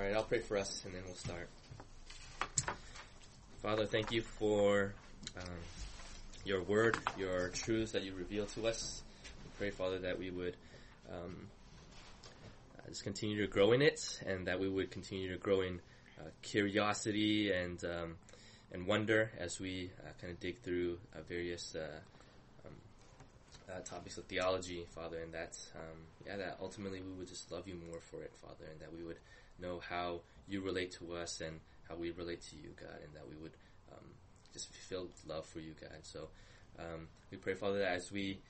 All right, I'll pray for us and then we'll start. Father, thank you for um, your word, your truths that you reveal to us. We pray, Father, that we would um, uh, just continue to grow in it and that we would continue to grow in uh, curiosity and um, and wonder as we uh, kind of dig through uh, various uh, um, uh, topics of theology, Father, and that um, yeah, that ultimately we would just love you more for it, Father, and that we would know how you relate to us and how we relate to you, God, and that we would um, just feel love for you, God. So um, we pray, Father, that as we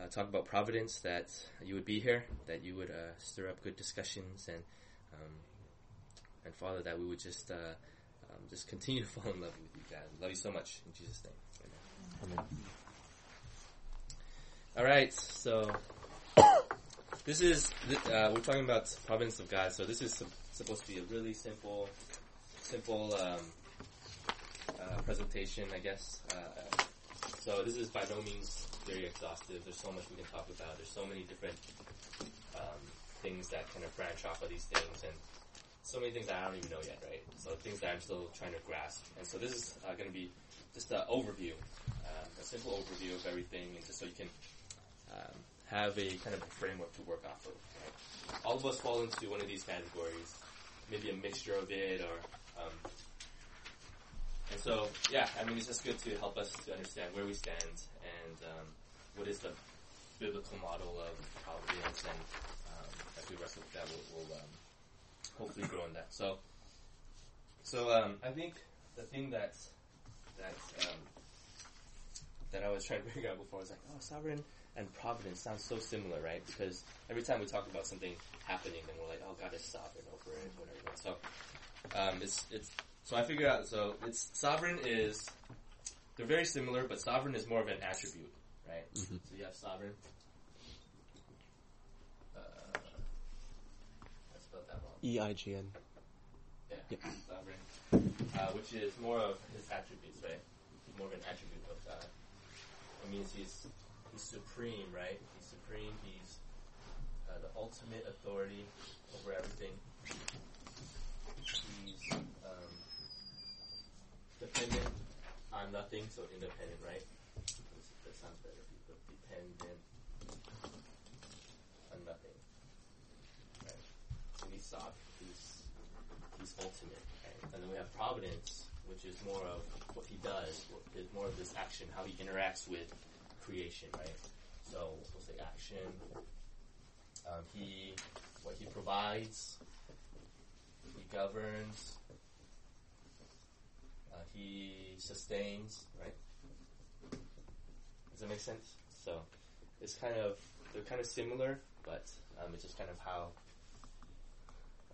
uh, talk about providence, that you would be here, that you would uh, stir up good discussions, and um, and Father, that we would just uh, um, just continue to fall in love with you, God. Love you so much in Jesus' name. Amen. Amen. All right, so this is uh, we're talking about providence of God. So this is sup- supposed to be a really simple, simple um, uh, presentation, I guess. Uh, so this is by no means very exhaustive. There's so much we can talk about. There's so many different um, things that kind of branch off of these things, and so many things that I don't even know yet, right? So things that I'm still trying to grasp. And so this is uh, going to be just an overview, um, a simple overview of everything, and just so you can um, have a kind of a framework to work off of. All of us fall into one of these categories, maybe a mixture of it, or um, and so yeah, I mean it's just good to help us to understand where we stand and um, what is the biblical model of providence, and um, as we wrestle with that, we'll, we'll um, hopefully grow in that. So, so um, I think the thing that that um, that I was trying to figure out before I was like, oh, sovereign and providence sounds so similar, right? Because every time we talk about something happening, then we're like, oh, God is sovereign over it, whatever. So, um, it's it's so I figured out. So it's sovereign is they're very similar, but sovereign is more of an attribute, right? Mhm. So you have sovereign. Uh, I spelled that wrong. E I G N. Yeah, Yep. sovereign. Uh, which is more of his attributes, right? More of an attribute of God. It means he's he's supreme, right? He's supreme. He's uh, the ultimate authority over everything. He's um, dependent on nothing, so independent, right? That sounds better. Dependent on nothing, right? So he's sovereign. He's he's ultimate. Right? And then we have providence, which is more of what he does, more of this action, how he interacts with creation, right? So we'll say action. Um, he, what he provides, he governs, uh, he sustains, right? Does that make sense? So it's kind of they're kind of similar, but um, it's just kind of how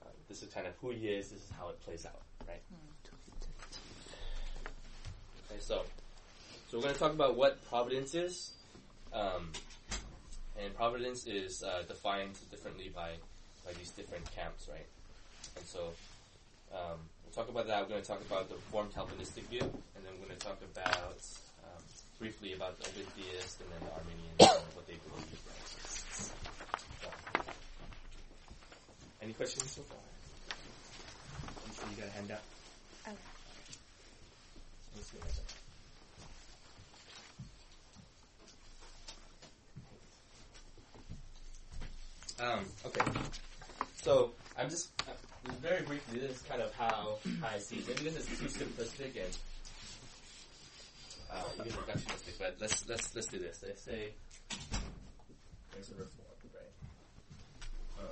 um, this is kind of who he is. This is how it plays out, right? Okay, so so we're going to talk about what providence is, um, and providence is uh, defined differently by by these different camps, right? And so um, we'll talk about that. We're going to talk about the Reformed Calvinistic view, and then we're going to talk about um, briefly about the open theist and then the Arminians and what they believe. Right? Any questions so far? I'm sure you got a handout. Okay. Let's see what I got. Um, okay. So I'm just uh, very briefly. This is kind of how I see. Maybe this is too simplistic and uh, even reductionistic, but let's let's let's do this. They say there's a reform, right? Uh,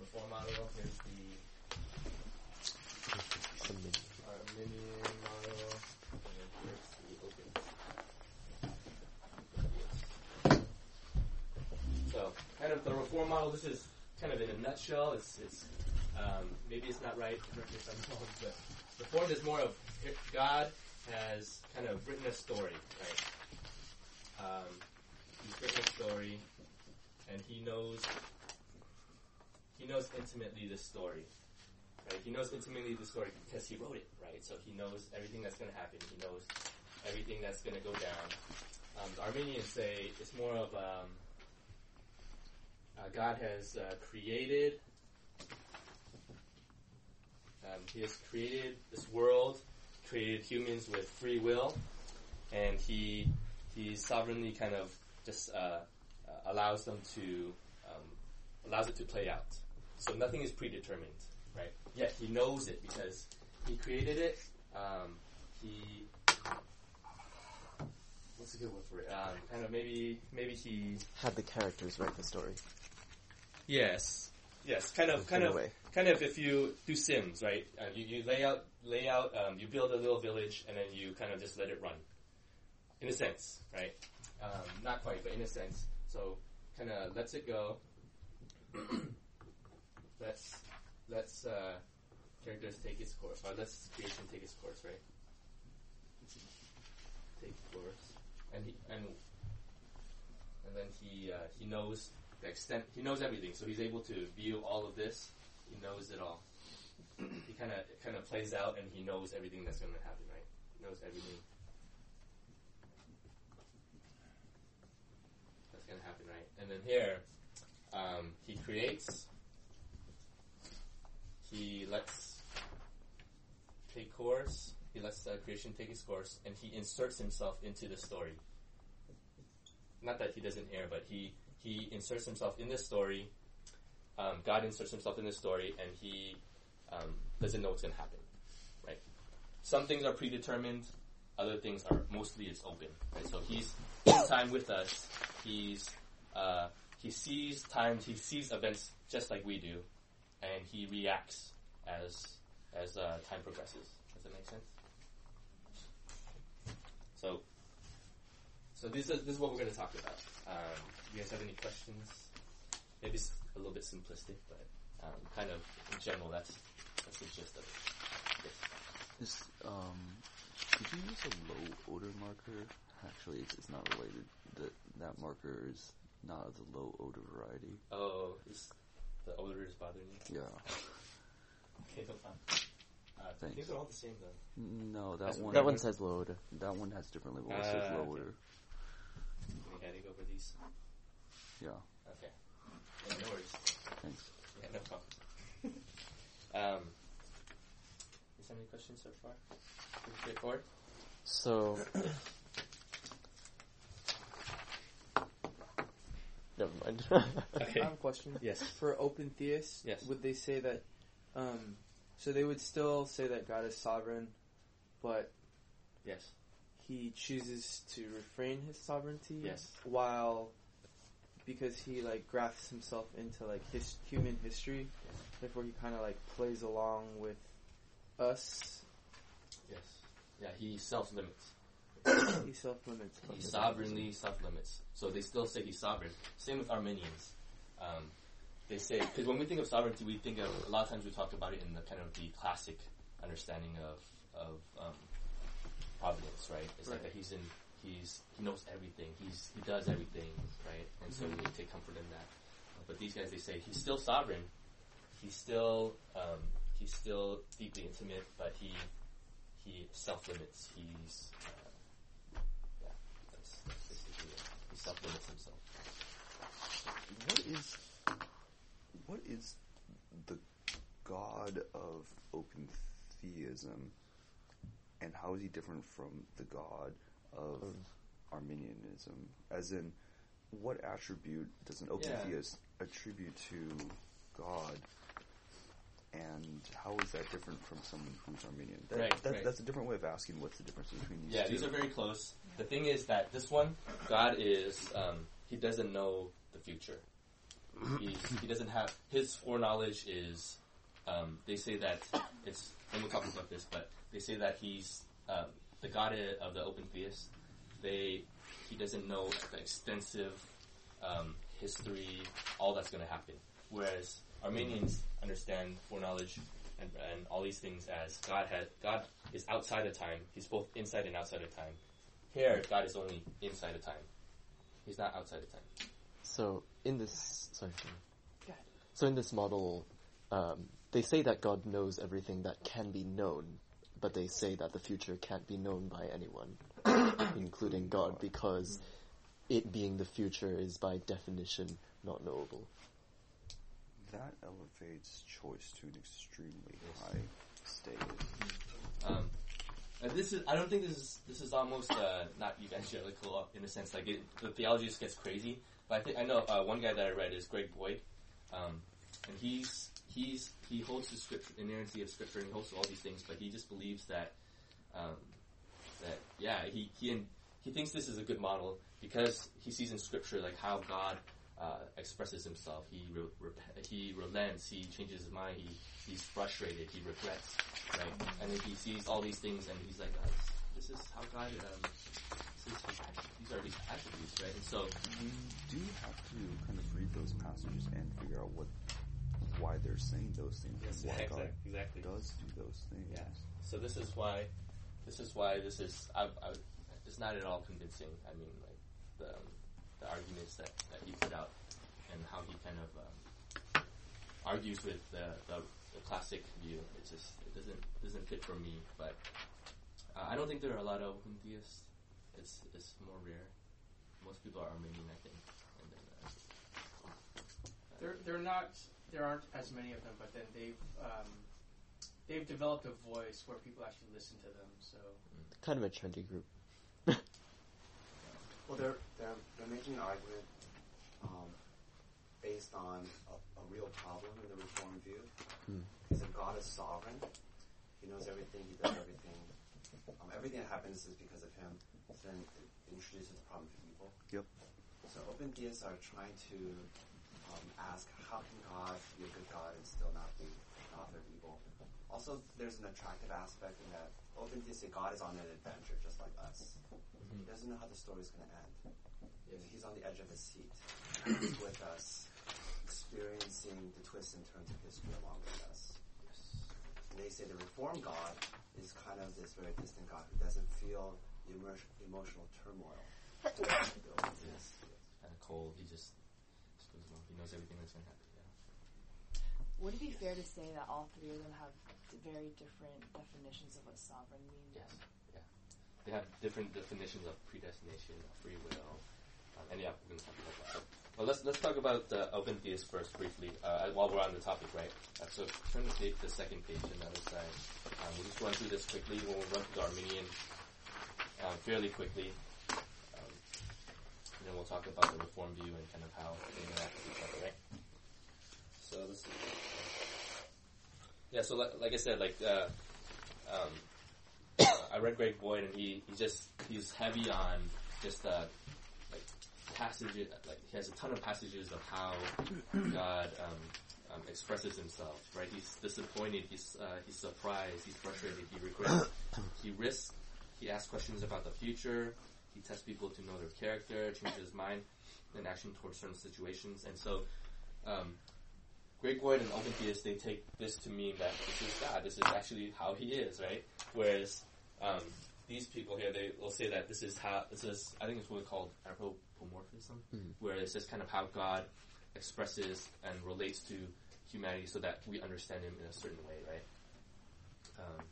reform model. Here's the the reform model. This is kind of in a nutshell. It's it's um, maybe it's not right. Correct me if I'm wrong, but reformed is more of if God has kind of written a story, right? Um, he's written a story, and he knows he knows intimately the story. Right? He knows intimately the story because he wrote it, right? So he knows everything that's going to happen. He knows everything that's going to go down. Um, the Arminians say it's more of um, uh, God has uh, created He has created this world, created humans with free will, and he he sovereignly kind of just uh, uh, allows them to um, allows it to play out. So nothing is predetermined, right? Yet he knows it because he created it. Um, he what's a good word for it? Um, kind of maybe maybe he Had the characters write the story. Yes. Yes, kind of, kind of, way. kind of. If you do Sims, right? Uh, you, you lay out, lay out. Um, you build a little village, and then you kind of just let it run. In a sense, right? Um, not quite, but in a sense. So, kind of lets it go. let's let's uh, characters take its course, or let's creation take its course, right? Take course, and he and and then he uh, he knows the extent. He knows everything, so he's able to view all of this. He knows it all. he kind of kind of plays out, and he knows everything that's going to happen. Right? He knows everything that's going to happen. Right? And then here, um, he creates. He lets take course. Lets uh, creation take its course, and he inserts himself into the story not that he doesn't err, but he he inserts himself in this story. Um, God inserts himself in this story, and he um, doesn't know what's going to happen. Right? Some things are predetermined. Other things are mostly it's open. Right? So he's in time with us. He's uh, he sees times. He sees events just like we do, and he reacts as as uh, time progresses. Does that make sense? So so this is this is what we're going to talk about. Um, you guys have any questions? Maybe it's a little bit simplistic, but um, kind of in general, that's that's the gist of it. Yes. Is um, did you use a low odor marker? Actually, it's, it's not related. That that marker is not of the low odor variety. Oh, is the odor is bothering you? Yeah. Okay, no problem. Uh, Thanks. These are all the same though. No, that That's- one. That one says low odor. That one has different label. It says low okay. odor. Can you go over these? Yeah. Okay. Yeah, no worries. Thanks. Yeah, no problem. um, is there any questions so far? Pretty straightforward. So. Never mind. Okay. I have a question. Yes. For open theists, Yes. would they say that? Um, so they would still say that God is sovereign, but Yes. he chooses to refrain his sovereignty. Yes. While, because he like grafts himself into like his human history, therefore he kind of like plays along with us. Yes. Yeah, he self limits. he self limits. He sovereignly self limits. So they still say he's sovereign. Same with Arminians. Um, they say because when we think of sovereignty, we think of a lot of times we talk about it in the kind of the classic understanding of of um, providence, right? It's like that he's in he's he knows everything. He's he does everything, right? And so we take comfort in that. But these guys, they say he's still sovereign. He's still um, he's still deeply intimate, but he he self limits. He's uh, yeah, that's, that's basically it. He self limits himself. What is what is the god of open theism, and how is he different from the god of Arminianism? As in, what attribute does an open Yeah. theist attribute to God? And how is that different from someone who's Arminian? That, Right, that, right. That's a different way of asking what's the difference between these Yeah, two. these are very close. The thing is that this one, God is um, he doesn't know the future. He he doesn't have his foreknowledge is. Um, they say that it's. And we'll talk about this, but they say that he's um, the God of the open theist. They he doesn't know the extensive um, history, all that's going to happen. Whereas Arminians understand foreknowledge and, and all these things as God has God is outside of time. He's both inside and outside of time. Here, God is only inside of time. He's not outside of time. So in this, sorry. sorry. Go. So in this model, um, they say that God knows everything that can be known, but they say that the future can't be known by anyone, including God, because it being the future is by definition not knowable. That elevates choice to an extremely high stated. Um, and this is I don't think this is this is almost uh, not evangelical in a sense like it, the theology just gets crazy. But I think I know uh, one guy that I read is Greg Boyd, um, and he's he's he holds the inerrancy of scripture and he holds all these things, but he just believes that um, that yeah he he he thinks this is a good model because he sees in scripture like how God uh, expresses himself. He re- rep- he relents. He changes his mind. He he's frustrated. He regrets. Right, and then he sees all these things, and he's like, uh, "This is how God. Um, these are these attributes, right?" And so, We do have to kind of read those passages and figure out what why they're saying those things and why God exactly. does do those things. Yeah. So this is why, this is why this is. I, I, it's not at all convincing. I mean, like the um, the arguments that, that he put out and how he kind of um, argues with the, the the classic view. It just it doesn't doesn't fit for me. But uh, I don't think there are a lot of open theists. It's it's more rare. Most people are Arminian, I think. And then, uh, There, they're not. There aren't as many of them, but then they've um, they've developed a voice where people actually listen to them. So Kind of a trendy group. Well, they're they're they're making an argument um, based on a, a real problem in the Reformed view. Hmm. Is that God is sovereign. He knows everything. He does everything. Um, everything that happens is because of Him. So then it introduces the problem of evil. Yep. So open theists are trying to um, ask, how can God be a good God and still not be an author of evil? Also, there's an attractive aspect in that open theists say God is on an adventure just like us. He doesn't know how the story is going to end. He's on the edge of his seat. He's with us, experiencing the twists and turns of history along with us. And they say the Reformed God is kind of this very distant God who doesn't feel the emer- emotional turmoil. of the open kind of cold. He just, just goes along. He knows everything that's going to happen. Yeah. Would it be fair to say that all three of them have very different definitions of what sovereign means? Yes. Yeah. They have different definitions of predestination, of free will, um, and yeah, we're going to talk about that. So, well, let's let's talk about uh, open theists first briefly. Uh, while we're on the topic, right? Uh, so turn to the, the second page on the other side. Um, we'll just run through this quickly. We'll run through the Arminian uh, fairly quickly. Um, and then we'll talk about the Reform view and kind of how they interact with each other, right? So this. is, Yeah. So like, like I said, like. Uh, um, I read Greg Boyd, and he, he just he's heavy on just uh, like passages. Like he has a ton of passages of how God um, um, expresses Himself. Right? He's disappointed. He's uh, he's surprised. He's frustrated. He regrets. he risks. He asks questions about the future. He tests people to know their character, changes his mind and action towards certain situations. And so, um, Greg Boyd and Open Theists, they take this to mean that this is God. This is actually how He is, right? Whereas um, these people here, they will say that this is how this is. I think it's what we call anthropomorphism, where it's just kind of how God expresses and relates to humanity, so that we understand Him in a certain way, right? Um,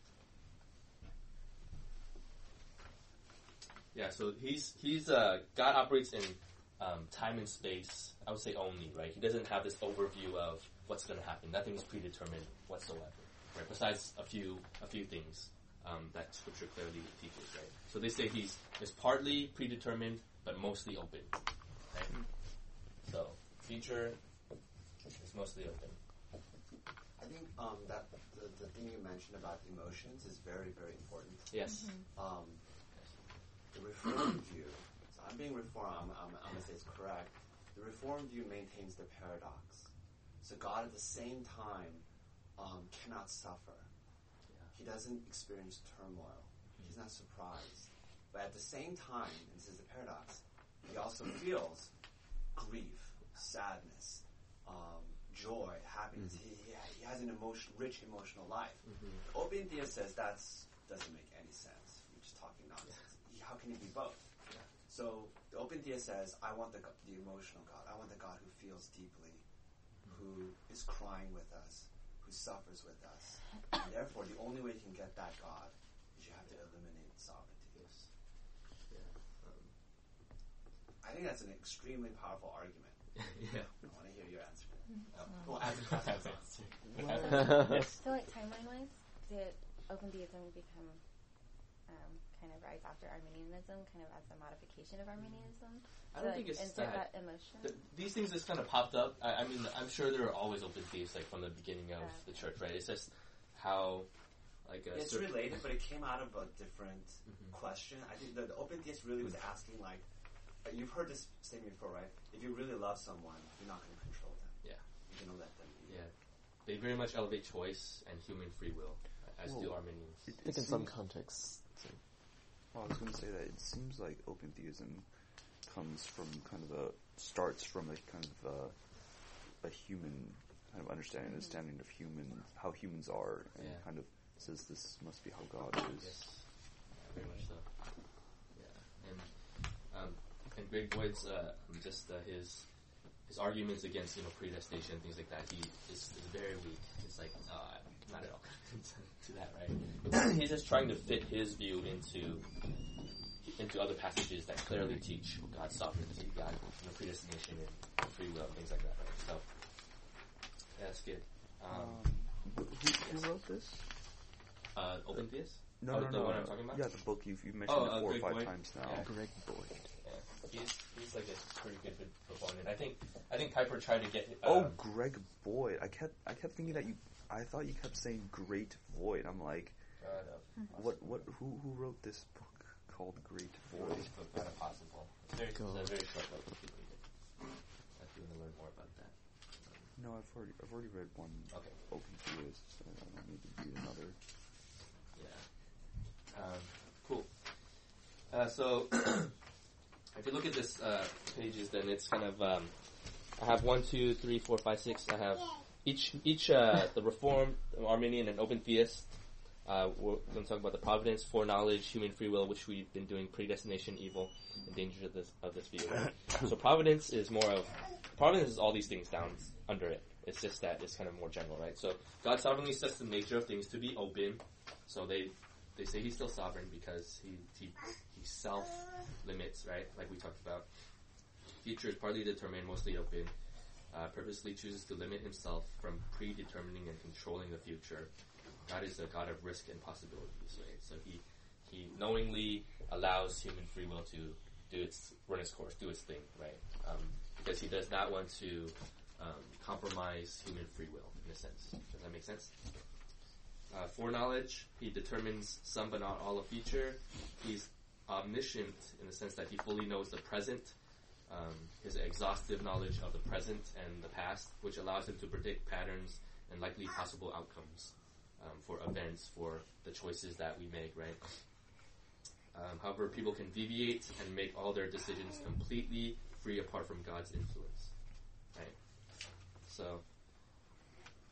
yeah, so he's he's uh, God operates in um, time and space. I would say only, right? He doesn't have this overview of what's going to happen. Nothing's predetermined whatsoever, right? Besides a few a few things um, that Scripture clearly teaches, right? So they say he's is partly predetermined, but mostly open, right? So future is mostly open. I think um, that the, the thing you mentioned about emotions is very, very important. Yes. Um, the Reformed view, so I'm being Reformed, I'm, I'm, I'm going to say it's correct. The Reformed view maintains the paradox. So God at the same time um, cannot suffer. He doesn't experience turmoil. He's not surprised. But at the same time, and this is the paradox, he also feels grief, sadness, um, joy, happiness. He, he, he has an emotion, rich emotional life. Open theist says that doesn't make any sense. You're just talking nonsense. He- How can he be both? So the open theist says, I want the, the emotional God. I want the God who feels deeply, who is crying with us, who suffers with us. And therefore, the only way you can get that God is you have to eliminate sovereignty. Yes. Yeah. Um, I think that's an extremely powerful argument. yeah. I want to hear your answer. Um, Well, answer, answer. yes. So like timeline wise, did it, open theism become um, kind of rise after Arminianism, kind of as a modification of Arminianism. I don't like, think it's that. that, emotion. Th- these things just kind of popped up. I, I mean, I'm sure there are always open theists, like from the beginning of Yeah. the church, right? It's just how, like, a It's certain- related, but it came out of a different Mhm. question. I think the, the open theist really was asking like, uh, you've heard this statement before, right? If you really love someone, you're not going to control them. Yeah. You're going to let them be. Yeah, they very much elevate choice and human free will, as do Well, Arminians. It, I it in some seems- contexts. Well, I was going to say that it seems like open theism comes from kind of a starts from a kind of a, a human kind of understanding, understanding of human how humans are, and Yeah. kind of says this must be how God is. Yes, yeah, very much so. Yeah, and um, and Greg Boyd's uh, just uh, his his arguments against you know predestination things like that. He is, is very weak. It's like uh, not at all to that, right? He's just trying to fit his view into into other passages that clearly teach God's sovereignty, God, you know, predestination and free will and things like that, right? So yeah, that's good. Um, Um, who, who wrote this? uh, open theist? No, Oh, no, the no. one I'm talking about? Yeah, the book you've, you've mentioned Oh, uh, four Greg or five Boyd? times now. Yeah. Greg Boyd. Yeah, he's he's like a pretty good proponent. I think I think Piper tried to get. Uh, Oh, Greg Boyd. I kept I kept thinking that you. I thought you kept saying Great Void. I'm like, uh, no, what what who who wrote this book called Great Void? this book not impossible. It's very, it's Go. a very short book. If you read it, if you want to learn more about that. No, I've already I've already read one. Okay. Open Theist. So I don't need to read another. Yeah. Um, cool. Uh, so, if you look at this uh, pages, then it's kind of um, I have one, two, three, four, five, six. I have each each uh, the Reformed, Arminian, and Open Theist. Uh, we're going to talk about the providence, foreknowledge, human free will, which we've been doing, predestination, evil, and dangers of this of this view. So providence is more of providence is all these things down under it. It's just that it's kind of more general, right? So God sovereignly sets the nature of things to be open. So they they say He's still sovereign because He He, he self limits, right? Like we talked about. Future is partly determined, mostly open. Uh, purposely chooses to limit Himself from predetermining and controlling the future. God is a God of risk and possibilities, right? So He He knowingly allows human free will to do its run its course, do its thing, right? Um, because He does not want to um, compromise human free will, in a sense. Does that make sense? Uh, foreknowledge, he determines some but not all of future. He's omniscient in the sense that he fully knows the present. Um, his exhaustive knowledge of the present and the past, which allows him to predict patterns and likely possible outcomes um, for events, for the choices that we make, right? Um, however, people can deviate and make all their decisions completely free apart from God's influence, right? So,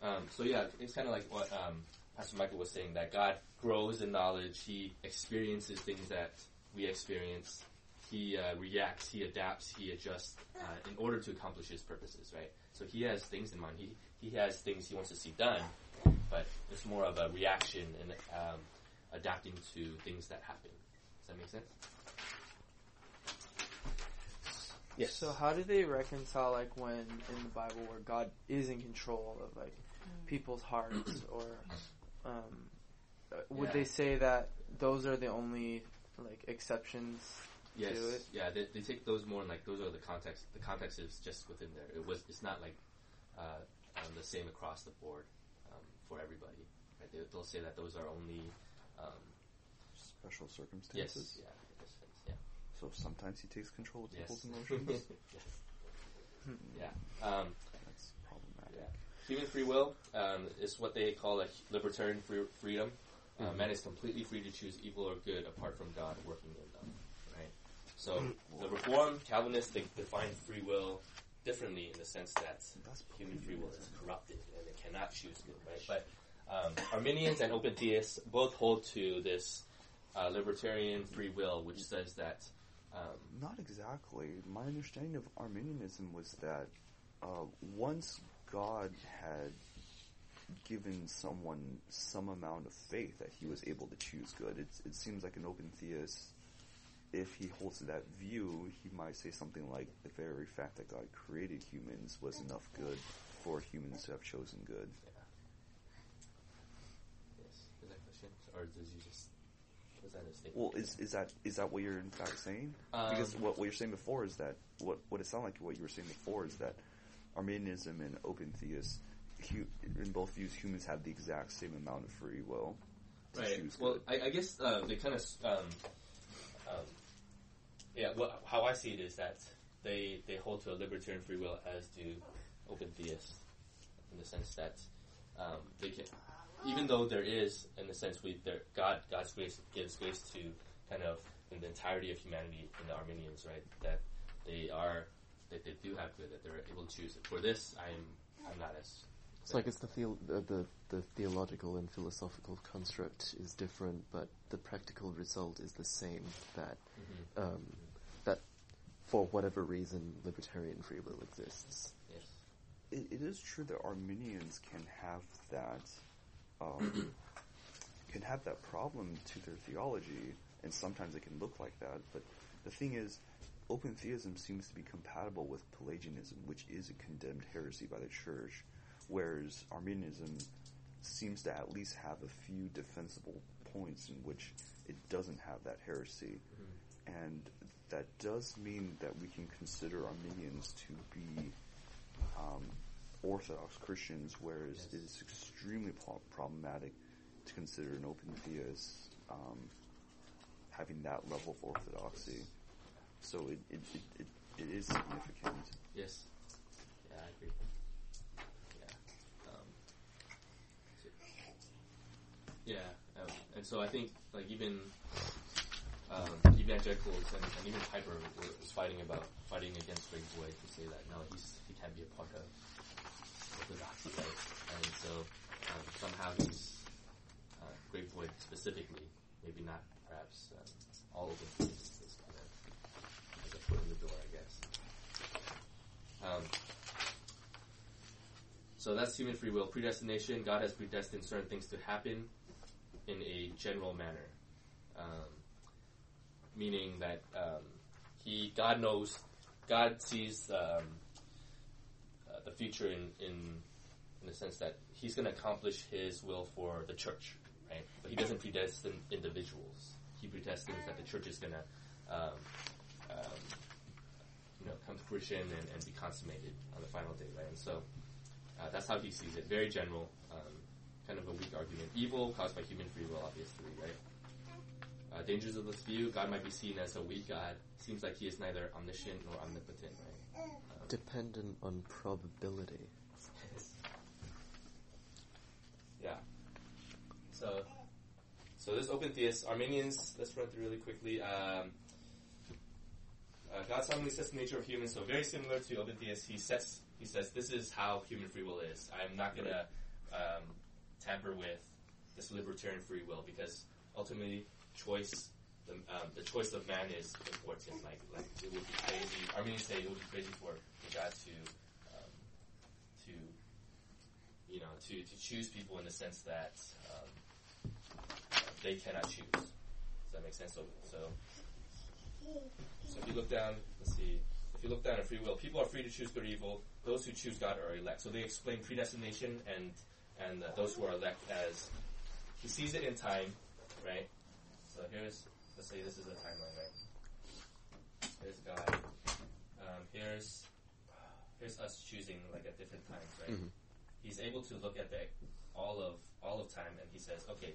um, so yeah, it's kind of like what um, Pastor Michael was saying that God grows in knowledge. He experiences things that we experience. He uh, reacts. He adapts. He adjusts uh, in order to accomplish His purposes. Right. So He has things in mind. He He has things He wants to see done, but it's more of a reaction and um, adapting to things that happen. Does that make sense? Yes. So how do they reconcile like when in the Bible where God is in control of like people's hearts or um, uh, would Yeah. they say that those are the only like exceptions Yes. to it? Yeah, they, they take those more in like those are the context. The context is just within there. It was. It's not like uh, um, the same across the board um, for everybody. Right? They, they'll say that those are only. Um, Special yes. circumstances. Yeah. in this Yeah. So sometimes he takes control of Yes. people's emotions. yes. Yeah. Um, That's problematic. Yeah. Human free will um, is what they call a libertarian free freedom. Uh, man is completely free to choose evil or good apart from God working in them. So the Reformed Calvinists they define free will differently in the sense that human free will is corrupted and it cannot choose good. Right. But um, Arminians and open theists both hold to this uh, libertarian free will, which says that um, Not exactly. My understanding of Arminianism was that uh, once God had given someone some amount of faith that he was able to choose good, it, it seems like an open theist, if he holds to that view, he might say something like the very fact that God created humans was enough good for humans to have chosen good. yes, Is that question, or does he just was that a statement? Well, is is that is that what you're in fact saying? Um, because what, what you're saying before is that what what it sounded like what you were saying before is that Arminianism and open theists, hu- in both views, humans have the exact same amount of free will. Right. Well. I, I guess uh, they kind of, um, um, yeah. What, how I see it is that they they hold to a libertarian free will, as do open theists, in the sense that um, they can, even though there is, in the sense we there, God God's grace gives grace to kind of in the entirety of humanity in the Arminians, right? That they are that they do have good, that they're able to choose. For this, I'm I'm not as So I guess the, theo- the, the the theological and philosophical construct is different, but the practical result is the same. That um, that for whatever reason, libertarian free will exists. yes. it, it is true that Arminians can have that um, can have that problem to their theology, and sometimes it can look like that. But the thing is, open theism seems to be compatible with Pelagianism, which is a condemned heresy by the church, whereas Arminianism seems to at least have a few defensible points in which it doesn't have that heresy. And that does mean that we can consider Arminians to be um, Orthodox Christians, whereas Yes. it is extremely pro- problematic to consider an open theist um, having that level of orthodoxy. So it it, it, it, it is significant. Yes. Yeah, I agree. Yeah. Um, yeah, um, and so I think like even um, evangelicals and, and even Piper was fighting about fighting against Greg Boyd to say that no, he's he can't be a part of orthodoxy, right? And so um, somehow he's uh, Greg specifically, maybe not perhaps um, all of the is kind of like a foot in the door, I guess. Um, so that's human free will. Predestination, God has predestined certain things to happen in a general manner. Um, meaning that um, he, God knows, God sees um, uh, the future in, in, in the sense that he's going to accomplish his will for the church, right? But he doesn't predestine individuals. He predestines that the church is going to um, um, you know, come to fruition and, and be consummated on the final day, right? And so uh, that's how he sees it. Very general, um, kind of a weak argument. Evil caused by human free will, obviously, right? Uh, dangers of this view: God might be seen as a weak God. Seems like he is neither omniscient nor omnipotent, right? Um, Dependent on probability. yeah. So, so this open theist Arminians. Let's run through really quickly. Um, uh, God solemnly sets the nature of humans. So very similar to open theists, he sets he says this is how human free will is. I'm not gonna um, tamper with this libertarian free will because ultimately choice. The, um, the choice of man is important. Like, like it would be crazy. Arminians say it would be crazy for, God to, um, to, you know, to, to choose people in the sense that um, they cannot choose. Does that make sense? So, so, so if you look down, let's see. If you look down at free will, people are free to choose good or evil. Those who choose God are elect. So they explain predestination and and uh, those who are elect as he sees it in time, right? So here's let's say this is a timeline, right? Here's God. Um, here's here's us choosing like at different times, right? Mhm. He's able to look at the all of all of time, and he says, okay,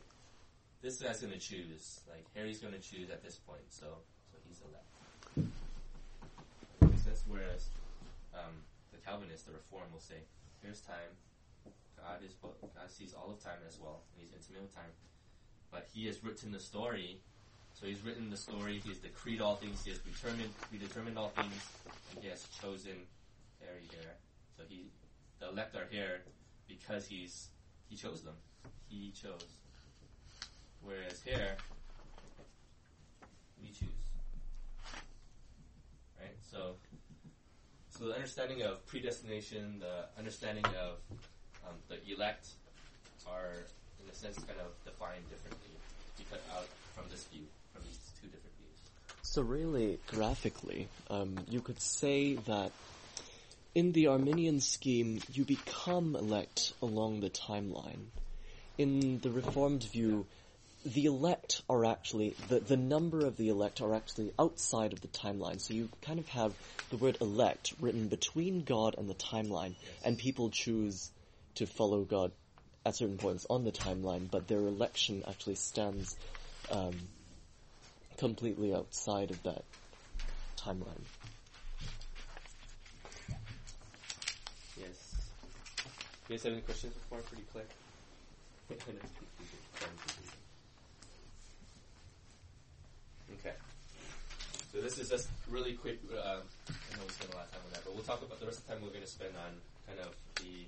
this guy's going to choose. Like Harry's going to choose at this point, so so he's elect. Makes sense. Whereas um, the Calvinist, the Reform, will say, here's time. God is. God sees all of time as well. and He's intimate with time, but He has written the story. So He's written the story. He's decreed all things. He has determined predetermined all things, and He has chosen Harry here. So He, the elect are here because He's He chose them. He chose. Whereas here, we choose. Right? So, so the understanding of predestination, the understanding of um, the elect are, in a sense, kind of defined differently because out from this view, from these two different views. So really, graphically, um, you could say that in the Arminian scheme, you become elect along the timeline. In the Reformed view, the elect are actually the the number of the elect are actually outside of the timeline. So you kind of have the word elect written between God and the timeline, and people choose to follow God at certain points on the timeline, but their election actually stands um, completely outside of that timeline. Yes. You guys have any questions before? Pretty clear. okay. So this is just really quick. Uh, I know we spent a lot of time on that, but we'll talk about the rest of the time we're going to spend on kind of the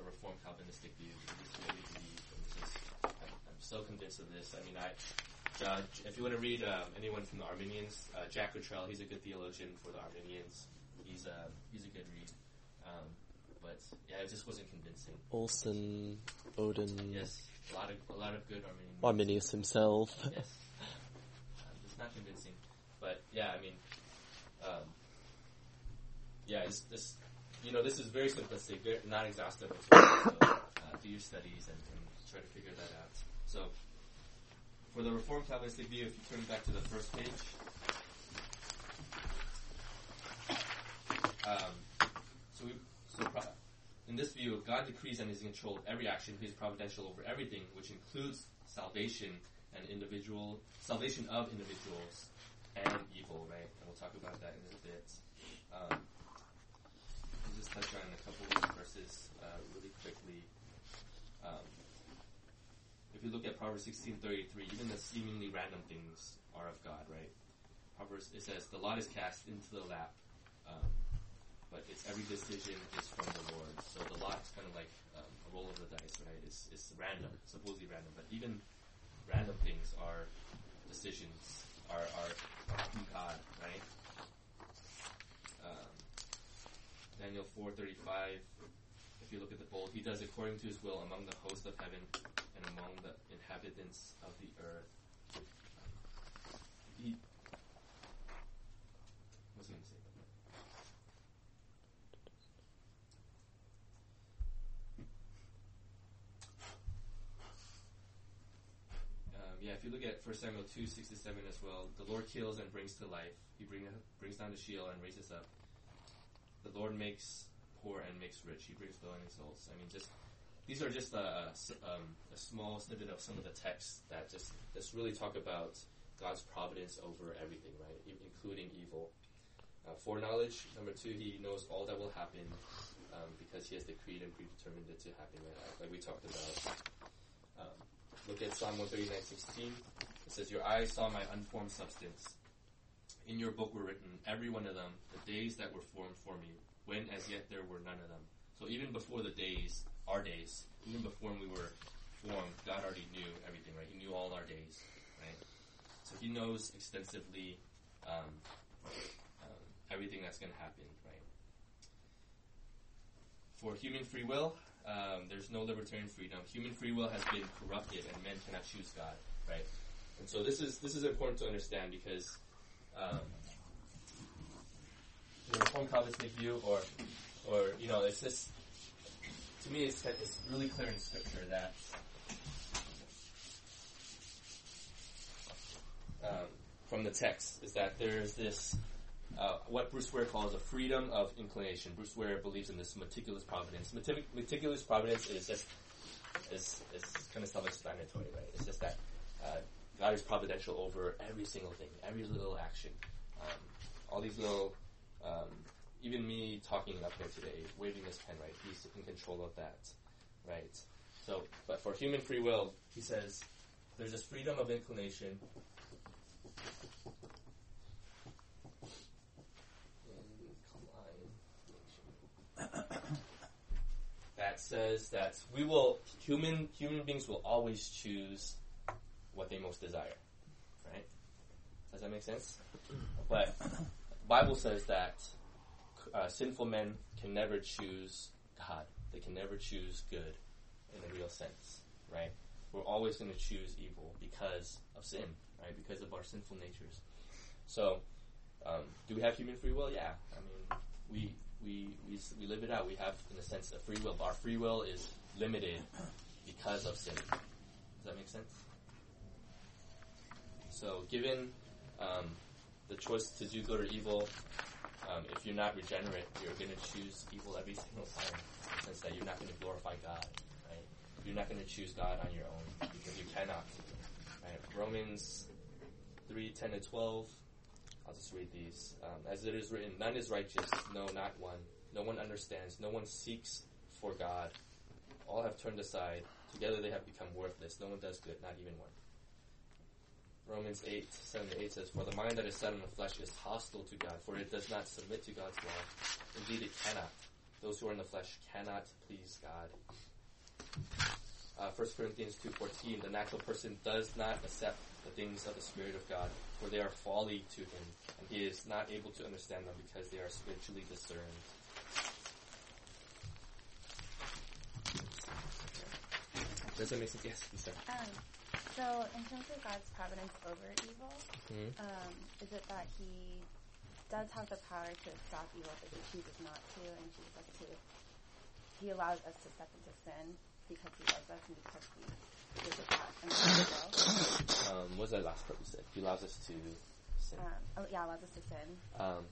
the Reformed Calvinistic view. This really believe, and this is, I'm, I'm so convinced of this. I mean, I. Uh, if you want to read um, anyone from the Arminians, uh, Jack Cottrell, he's a good theologian for the Arminians. He's a he's a good read. Um, but yeah, it just wasn't convincing. Olson, Oden, Yes, a lot of a lot of good Arminian. Arminius himself. Yes, um, it's not convincing, but yeah, I mean, um, yeah, it's this. You know, this is very simplistic, very, not exhaustive. So, uh, do your studies and, and try to figure that out. So, for the Reformed Calvinistic view, if you turn back to the first page. Um, so, we, so pro- in this view, God decrees and is in control of every action. He is providential over everything, which includes salvation and individual salvation of individuals and evil. Right, and we'll talk about that in a bit. Um, touch on a couple of verses uh, really quickly. Um, if you look at Proverbs sixteen thirty three, even the seemingly random things are of God. Right, Proverbs it says, "The lot is cast into the lap." Um, but it's every decision is from the Lord. So the lot is kind of like um, a roll of the dice, right? It's, it's random, supposedly random, but even random things are decisions, are, are, are from God, right? Um, Daniel 4.35, if you look at the bold, he does according to his will among the hosts of heaven and among the inhabitants of the earth. He, what's he going to say? Um, yeah, if you look at 1 Samuel 2, 6 to 7 as well, the Lord kills and brings to life. He bring, brings down the Sheol and raises up. The Lord makes poor and makes rich. He brings low and exalts. I mean, just these are just a, um, a small snippet of some of the texts that just just really talk about God's providence over everything, right, including evil. Uh, foreknowledge, number two, He knows all that will happen um, because He has decreed and predetermined it to happen, right, like we talked about. Um, look at Psalm 139:16. It says, "Your eyes saw my unformed substance. In your book were written, every one of them, the days that were formed for me, when as yet there were none of them." So even before the days, our days, even before we were formed, God already knew everything, right? He knew all our days, right? So He knows extensively um, um, everything that's going to happen, right? For human free will, um, there's no libertarian freedom. Human free will has been corrupted, and men cannot choose God, right? And so this is this is important to understand because um, the Reformed Calvinistic view, or or you know, it's just to me, it's it's really clear in Scripture that um, from the text is that there's this uh, what Bruce Ware calls a freedom of inclination. Bruce Ware believes in this meticulous providence. Metic- meticulous providence is just is, is kind of self-explanatory, right? It's just that uh, God is providential over every single thing, every little action, um, all these little. Um, even me talking up here today, waving this pen, right? He's in control of that, right? So, but for human free will, he says there's this freedom of inclination. That says that we will human human beings will always choose what they most desire, right? Does that make sense? But Bible says that uh, sinful men can never choose God. They can never choose good in a real sense, right? We're always going to choose evil because of sin, right? Because of our sinful natures. So, um, do we have human free will? Yeah. I mean, we, we, we, we live it out. We have, in a sense, a free will. But our free will is limited because of sin. Does that make sense? So, given um, the choice to do good or evil, um, if you're not regenerate, you're going to choose evil every single time. In the sense that you're not going to glorify God, right? You're not going to choose God on your own because you cannot. Right? Romans 3, 10 to 12. I'll just read these. Um, As it is written, none is righteous, no, not one. No one understands, no one seeks for God. All have turned aside. Together they have become worthless. No one does good, not even one. Romans 8, 7 to 8 says, For the mind that is set on the flesh is hostile to God, for it does not submit to God's law. Indeed, it cannot. Those who are in the flesh cannot please God. Uh, 1 Corinthians 2.14, the natural person does not accept the things of the Spirit of God, for they are folly to him, and he is not able to understand them because they are spiritually discerned. Does that make sense? Yes, you. Um, so, in terms of God's providence over evil, Mhm. um, is it that He does have the power to stop evil, but He chooses not to, and chooses like to? He allows us to step into sin because He loves us and because He us that unconditional will. Um, what was that last part you said? He allows us to sin. Um, oh, yeah, allows us to sin. Um,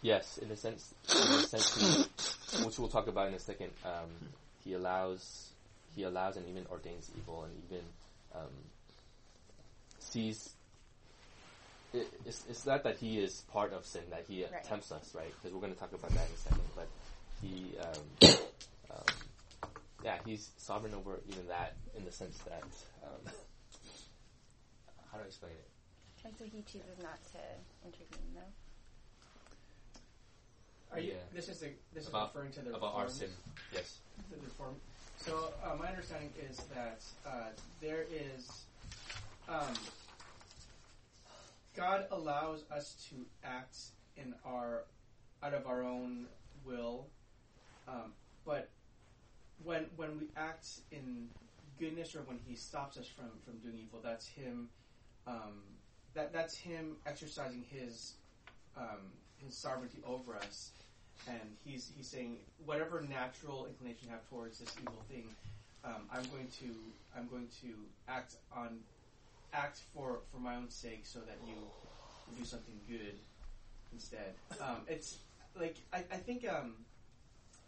yes, in a sense, in a sense, he, which we'll talk about in a second. Um, he allows, he allows, and even ordains evil, and even um, sees. It, it's, it's not that he is part of sin; that he Right. tempts us, right? Because we're going to talk about that in a second. But he, um, um, yeah, he's sovereign over even that, in the sense that, um, how do I explain it? And so He chooses not to intervene, though. Are you, Yeah. This is the this About- is referring to the About our sin, yes. the reform. So uh, my understanding is that uh, there is um, God allows us to act in our out of our own will, um, but when when we act in goodness or when He stops us from from doing evil, that's Him. Um, that that's Him exercising His um, His sovereignty over us and he's he's saying whatever natural inclination you have towards this evil thing, um, I'm going to I'm going to act on act for for my own sake so that you do something good instead. Um, it's like I, I think um,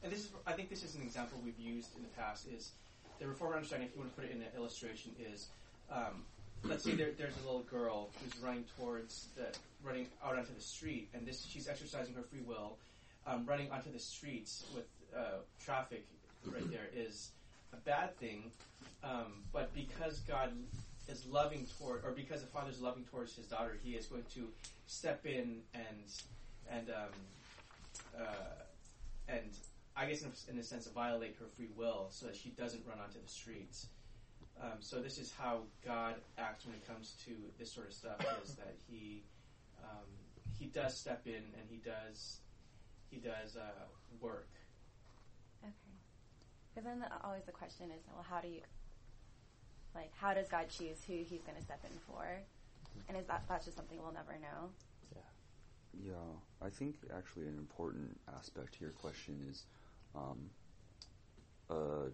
and this is I think this is an example we've used in the past is the reformer understanding. If you want to put it in an illustration, is um, let's say there, there's a little girl who's running towards the running out onto the street, and this she's exercising her free will um, running onto the streets with uh, traffic right there is a bad thing. Um, but because God is loving toward, or because the Father is loving towards His daughter, He is going to step in and and um, uh, and I guess in a, in a sense violate her free will so that she doesn't run onto the streets. Um, so this is how God acts when it comes to this sort of stuff: is that He um, He does step in and He does he does uh, work. Okay. Because then the, always the question is, well, how do you, like, how does God choose who He's going to step in for? And is that that's just something we'll never know? Yeah, Yeah, I think actually an important aspect to your question is um, uh,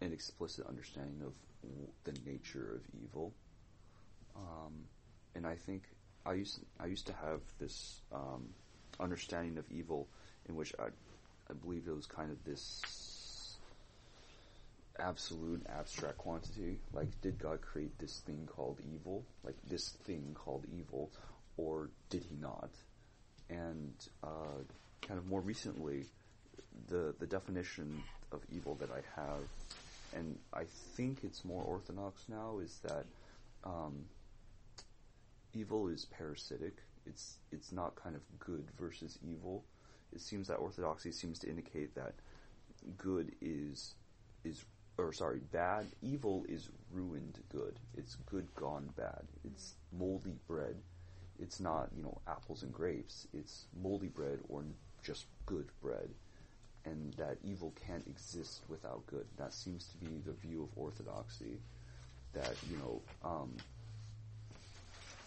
an explicit understanding of w- the nature of evil. Um, and I think I used I used to have this um, understanding of evil in which I I believe it was kind of this absolute abstract quantity. Like, did God create this thing called evil? Like this thing called evil, or did He not? And uh, kind of more recently, the the definition of evil that I have, and I think it's more orthodox now, is that um, evil is parasitic. It's it's not kind of good versus evil. It seems that orthodoxy seems to indicate that good is is or sorry, bad evil is ruined good. It's good gone bad. It's moldy bread. It's not, you know, apples and grapes. It's moldy bread or just good bread. And that evil can't exist without good. That seems to be the view of orthodoxy. That, you know, um,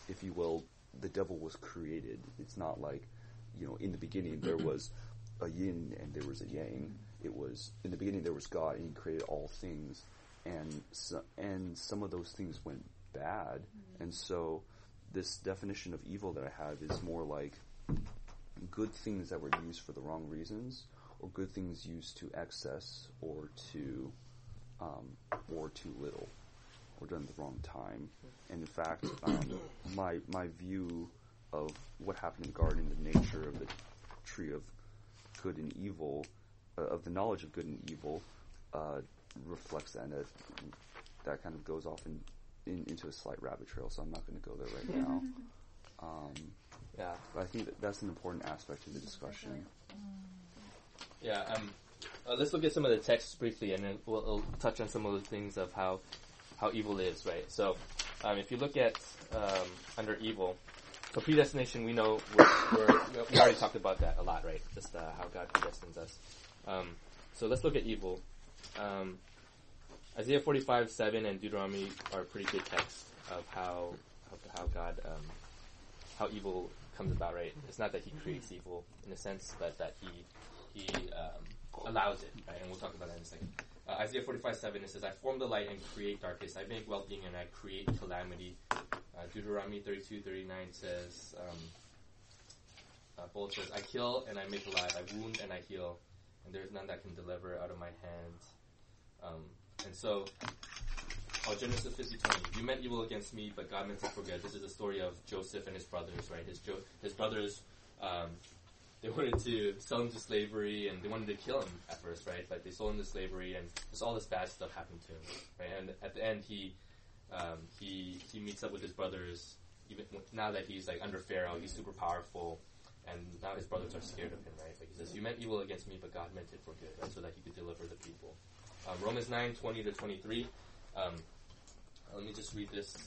if you will, the devil was created. It's not like, you know, in the beginning there was a yin and there was a yang. It was in the beginning there was God and He created all things, and so, and some of those things went bad. And so this definition of evil that I have is more like good things that were used for the wrong reasons, or good things used to excess or to um, or too little, or done at the wrong time. And in fact, um, my my view of what happened in the garden, the nature of the tree of good and evil, uh, of the knowledge of good and evil, uh, reflects that. And that, that kind of goes off in, in, into a slight rabbit trail, so I'm not going to go there right now. Um, Yeah. but I think that that's an important aspect of the discussion. Yeah. Um, uh, let's look at some of the texts briefly, and then we'll, we'll touch on some of the things of how how evil is, right? So, um, if you look at um, under evil, so predestination, we know we're, we're, we already talked about that a lot, right? Just uh, how God predestines us. Um, so let's look at evil. Um, Isaiah 45, 7 and Deuteronomy are pretty good texts of how of how God um, how evil comes about, right? It's not that He creates evil in a sense, but that He He um, allows it, right? And we'll talk about that in a second. Uh, Isaiah 45, 7, it says, I form the light and create darkness. I make well-being and I create calamity. Uh, Deuteronomy 32, 39 says, um, uh, says, I kill and I make alive. I wound and I heal. And there is none that can deliver out of my hand. Um, and so, oh, Genesis 50, 20. You meant evil against me, but God meant it for good. This is the story of Joseph and his brothers, right? His, jo- his brothers, um, they wanted to sell him to slavery and they wanted to kill him at first, right? But they sold him to slavery and just all this bad stuff happened to him, right? And at the end, he um, he he meets up with his brothers. Even now that he's like under Pharaoh, he's super powerful, and now his brothers are scared of him, right? Like he says, "You meant evil against me, but God meant it for good, right? So that He could deliver the people." Um, Romans nine twenty to twenty three. Um, let me just read this.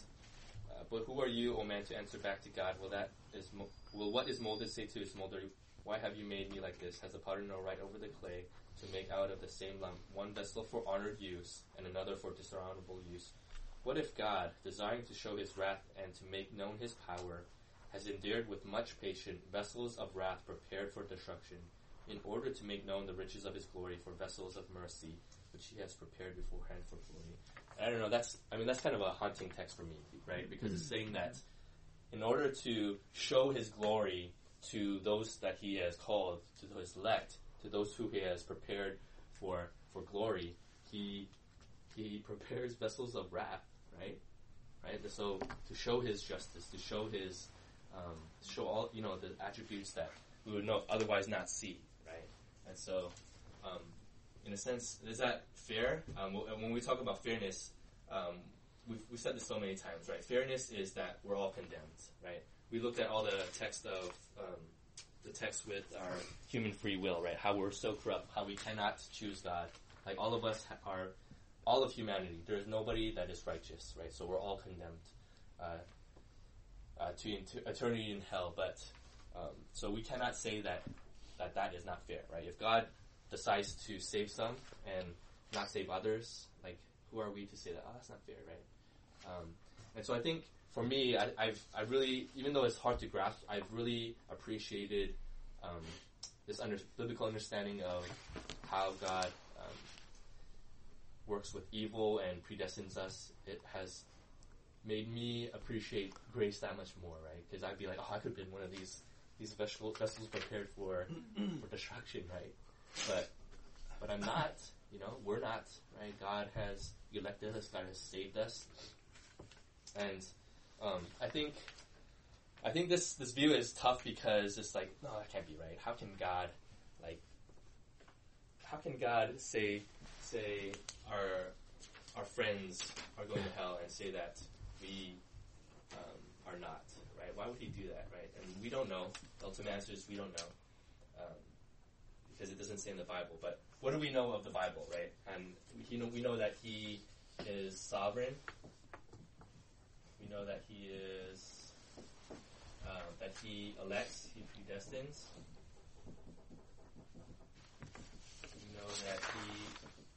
Uh, but who are you, O man, to answer back to God? Will that is mo- will what is molded say to his molder? Why have you made me like this? Has the potter no right over the clay to make out of the same lump one vessel for honored use and another for dishonorable use? What if God, desiring to show his wrath and to make known his power, has endured with much patience vessels of wrath prepared for destruction, in order to make known the riches of his glory for vessels of mercy, which he has prepared beforehand for glory? I don't know. That's I mean that's kind of a haunting text for me, right? Because it's hmm. saying that in order to show his glory to those that he has called, to his elect, to those who he has prepared for for glory, he he prepares vessels of wrath, right? Right. So to show his justice, to show his, um, show all you know the attributes that we would know otherwise not see, right? And so, um, in a sense, is that fair? Um, when we talk about fairness, um, we've, we've said this so many times, right? Fairness is that we're all condemned, right? We looked at all the text of um, the text with our human free will, right? How we're so corrupt, how we cannot choose God. Like all of us are, all of humanity. There is nobody that is righteous, right? So we're all condemned uh, uh, to eternity in hell. But um, so we cannot say that that that is not fair, right? If God decides to save some and not save others, like who are we to say that? Oh, that's not fair, right? Um, and so I think for me, I, I've I really, even though it's hard to grasp, I've really appreciated um, this under, biblical understanding of how God um, works with evil and predestines us. It has made me appreciate grace that much more, right? Because I'd be like, oh, I could have been one of these these vessels prepared for for destruction, right? But but I'm not. You know, we're not. Right? God has elected us. God has saved us, and um, I think I think this this view is tough because it's like, no, that can't be right. How can God like? How can God say say our our friends are going to hell and say that we um, are not? Right? Why would He do that? Right? And we don't know. The ultimate answer is we don't know um, because it doesn't say in the Bible. But what do we know of the Bible? Right? And know we know that He is sovereign. We know that He is uh, that He elects, He predestines. We know that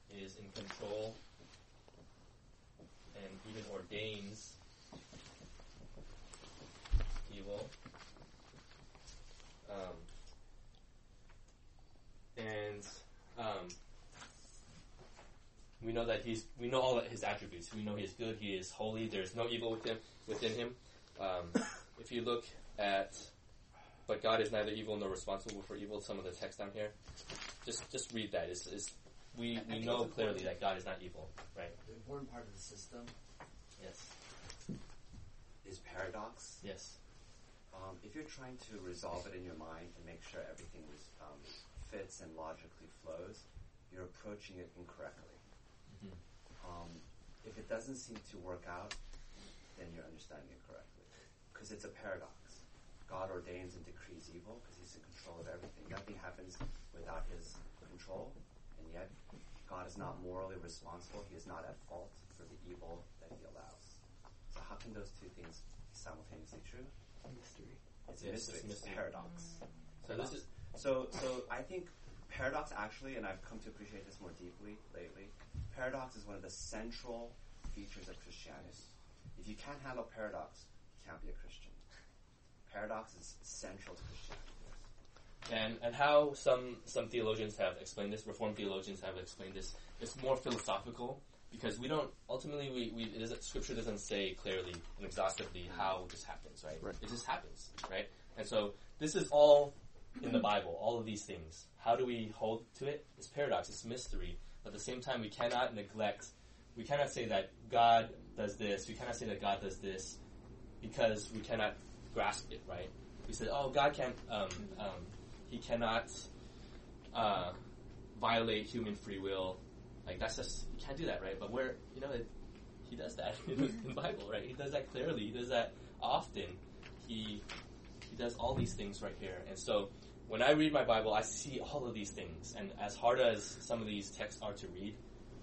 He is in control and even ordains evil. Um, and um, we know that that he's we know all of his attributes. We know he is good. He is holy. There's no evil within within him. Um, if you look at, but God is neither evil nor responsible for evil. Some of the text down here, just just read that. It's, it's, we I we know clearly that God is not evil, right? The important part of the system Yes. is paradox. Yes. Um, if you're trying to resolve it in your mind and make sure everything is, um, fits and logically flows, you're approaching it incorrectly. Mhm. Um, if it doesn't seem to work out, then you're understanding it correctly. Because it's a paradox. God ordains and decrees evil because he's in control of everything. Nothing happens without his control, and yet God is not morally responsible. He is not at fault for the evil that he allows. So how can those two things be simultaneously true? Mystery. It's a Yes, mystery. it's a It's a mystery. paradox. So this is So, so I think paradox actually, and I've come to appreciate this more deeply lately. Paradox is one of the central features of Christianity. If you can't handle paradox, you can't be a Christian. Paradox is central to Christianity. and and how some some theologians have explained this, Reformed theologians have explained this. It's more philosophical because we don't ultimately we, we it isn't, Scripture doesn't say clearly and exhaustively how this happens, right? Right. It just happens, right? And so this is all in the Bible, all of these things. How do we hold to it? It's paradox, it's mystery. But at the same time, we cannot neglect. We cannot say that God does this. We cannot say that God does this because we cannot grasp it, right? We said, oh, God can't. Um, um, he cannot uh, violate human free will. Like that's just you can't do that, right? But where you know it, he does that in the Bible, right? He does that clearly. He does that often. He he does all these things right here, and so when I read my Bible, I see all of these things. And as hard as some of these texts are to read,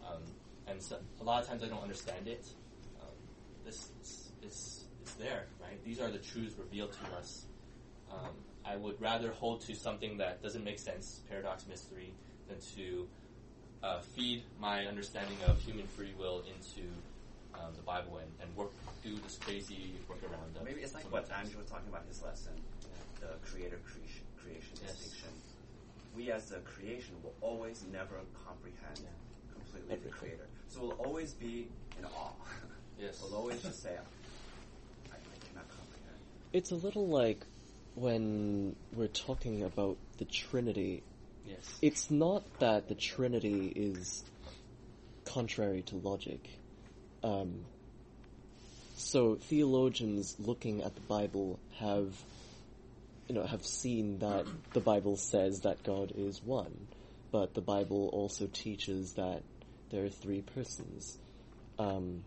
um, and so, a lot of times I don't understand it. Um, this is it's, it's there, right? These are the truths revealed to us. Um, I would rather hold to something that doesn't make sense, paradox, mystery, than to uh, feed my understanding of human free will into um, the Bible and, and work do this crazy workaround. Of Maybe it's like what of the text. Andrew was talking about in his lesson, the creator creation, creation Yes. distinction. We as the creation will always never comprehend Yeah. completely the creator. So we'll always be in awe. Yes. we'll always just say, I, I cannot comprehend. It's a little like when we're talking about the Trinity. Yes. It's not that the Trinity is contrary to logic. Um, so theologians looking at the Bible have, you know, have seen that the Bible says that God is one, but the Bible also teaches that there are three persons. Um,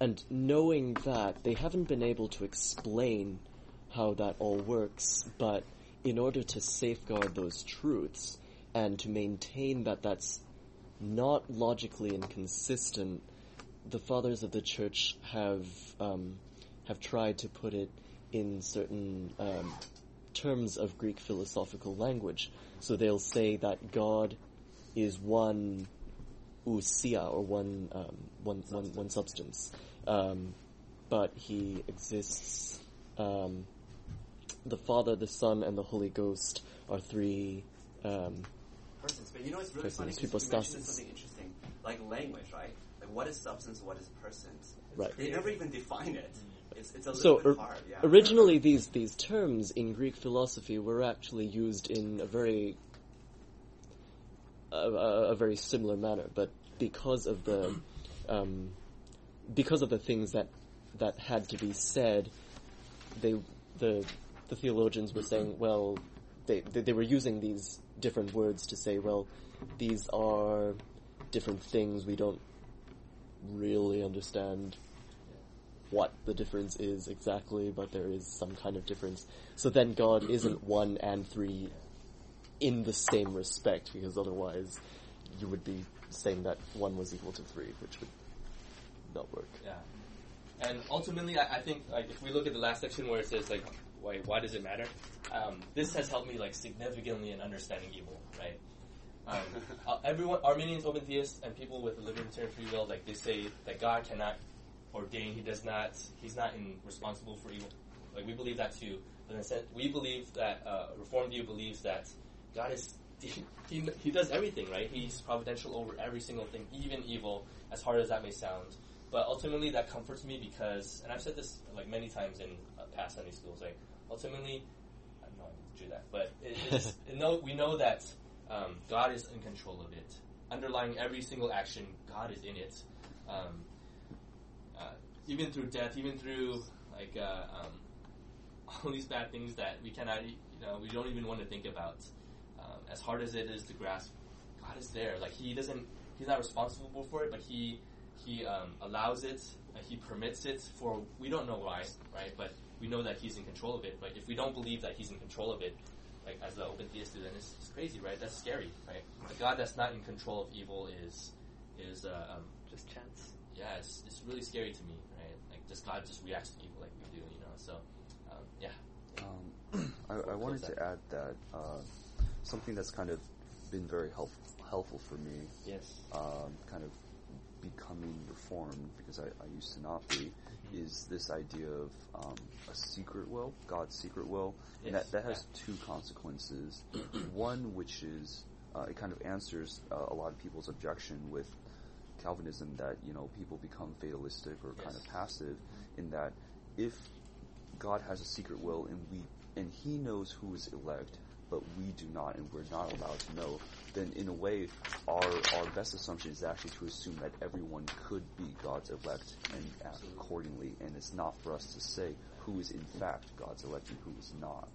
and knowing that, they haven't been able to explain how that all works, but in order to safeguard those truths and to maintain that that's not logically inconsistent, the fathers of the church have um, have tried to put it in certain um, terms of Greek philosophical language. So they'll say that God is one ousia or one um, one, one, one substance, um, but he exists. Um, the Father, the Son, and the Holy Ghost are three. Um, Persons, but you know it's really Persons, funny 'cause people you mentioned substance. something interesting, like language, right? Like what is substance, what is persons? Right. They never even define it. It's, it's a so little bit hard. Yeah. originally, these these terms in Greek philosophy were actually used in a very a, a, a very similar manner, but because of the um, because of the things that that had to be said, they the the theologians were saying, well, they, they they were using these different words to say, well, these are different things. We don't really understand what the difference is exactly, but there is some kind of difference. So then God isn't one and three in the same respect, because otherwise you would be saying that one was equal to three, which would not work. Yeah. And ultimately, I, I think like if we look at the last section where it says like why why does it matter, um, this has helped me like significantly in understanding evil, right? Um, uh, everyone, Arminians, open theists, and people with a libertarian free will, like they say that God cannot ordain. He does not. He's not in, responsible for evil. Like we believe that too. But in a sense, we believe that uh, Reformed view believes that God is he, he, does everything, right? He's providential over every single thing, even evil, as hard as that may sound. But ultimately, that comforts me because, and I've said this like many times in uh, past Sunday schools, like ultimately, I know I didn't do that, but it, it's, it know, we know that um, God is in control of it. Underlying every single action, God is in it. Um, even through death, even through like uh, um, all these bad things that we cannot, you know, we don't even want to think about. Um, as hard as it is to grasp, God is there. Like He doesn't, He's not responsible for it, but He He um, allows it, uh, He permits it for we don't know why, right? But we know that He's in control of it. But if we don't believe that He's in control of it, like as the open theist do, then it's, it's crazy, right? That's scary, right? A God that's not in control of evil is is uh, um, Just chance. yeah, it's, it's really scary to me, just God just reacts to evil like we do, you know. So um, yeah, Um, I, I wanted to add that uh, something that's kind of been very help, helpful for me, yes, um, kind of becoming reformed because I, I used to not be, is this idea of um, a secret will, God's secret will, and that that has two consequences. One, which is uh, it kind of answers uh, a lot of people's objection with Calvinism that you know people become fatalistic or kind of passive in that if God has a secret will and we and He knows who is elect, but we do not, and we're not allowed to know. Then, in a way, our our best assumption is actually to assume that everyone could be God's elect and act accordingly, and it's not for us to say who is in fact God's elect and who is not.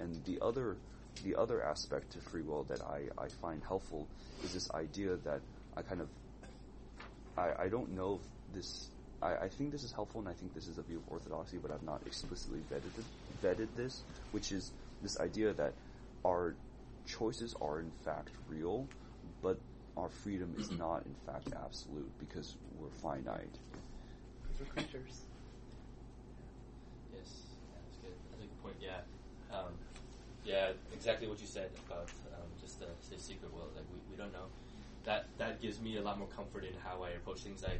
And the other the other aspect to free will that I, I find helpful is this idea that I kind of I, I don't know if this I, I think this is helpful and I think this is a view of orthodoxy, but I've not explicitly vetted it, vetted this, which is this idea that our choices are in fact real, but our freedom is not in fact absolute because we're finite. Because We're creatures. yes, yeah, that's good. That's a good point. Yeah, um, yeah, exactly what you said about um, just the, the secret will. Like we, we don't know. That that gives me a lot more comfort in how I approach things. I,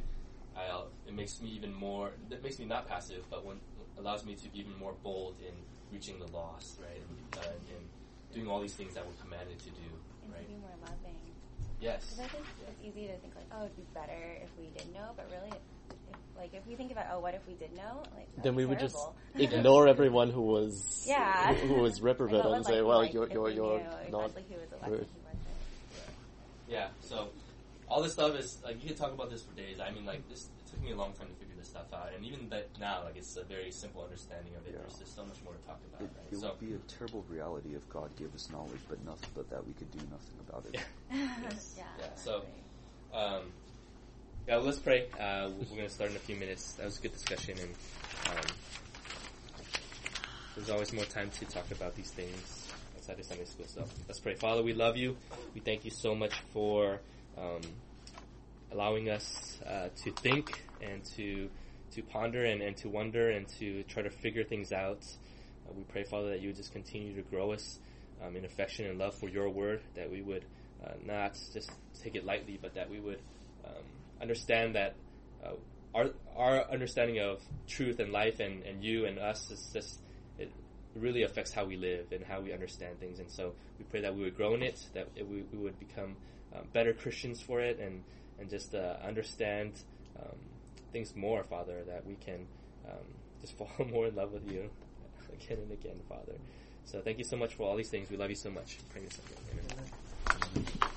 I uh, it makes me even more. It makes me not passive, but when allows me to be even more bold in reaching the lost, right, and, uh, and doing all these things that we're commanded to do, And right? to be more loving. Yes. Because I think it's easy to think like, oh, it'd be better if we didn't know, but really, if, like if we think about, oh, what if we did know? Like Then be we would just ignore everyone who was Yeah. who, who was Like, reprobate and would say, life well, like you're you're you're not. exactly who was good. elected, wasn't. Yeah, so all this stuff is like you could talk about this for days. I mean, like this it took me a long time to figure this stuff out, and even that now, like it's a very simple understanding of it. Yeah. There's just so much more to talk about. It, right? it so would be a terrible reality if God gave us knowledge, but nothing, but that we could do nothing about it. Yes. yeah. Yeah, so- um, yeah, well, let's pray. Uh, we're going to start in a few minutes. That was a good discussion, and um, there's always more time to talk about these things of Sunday school. So let's pray. Father, we love you. We thank you so much for um, allowing us uh, to think and to to ponder and, and to wonder and to try to figure things out. Uh, we pray, Father, that you would just continue to grow us um, in affection and love for your word, that we would uh, not just take it lightly, but that we would um, understand that uh, our our understanding of truth and life and, and you and us is just really affects how we live and how we understand things. And so we pray that we would grow in it, that it, we, we would become um, better Christians for it, and and just uh, understand um, things more, Father, that we can um, just fall more in love with you again and again, Father. So thank you so much for all these things. We love you so much. Pray. Amen.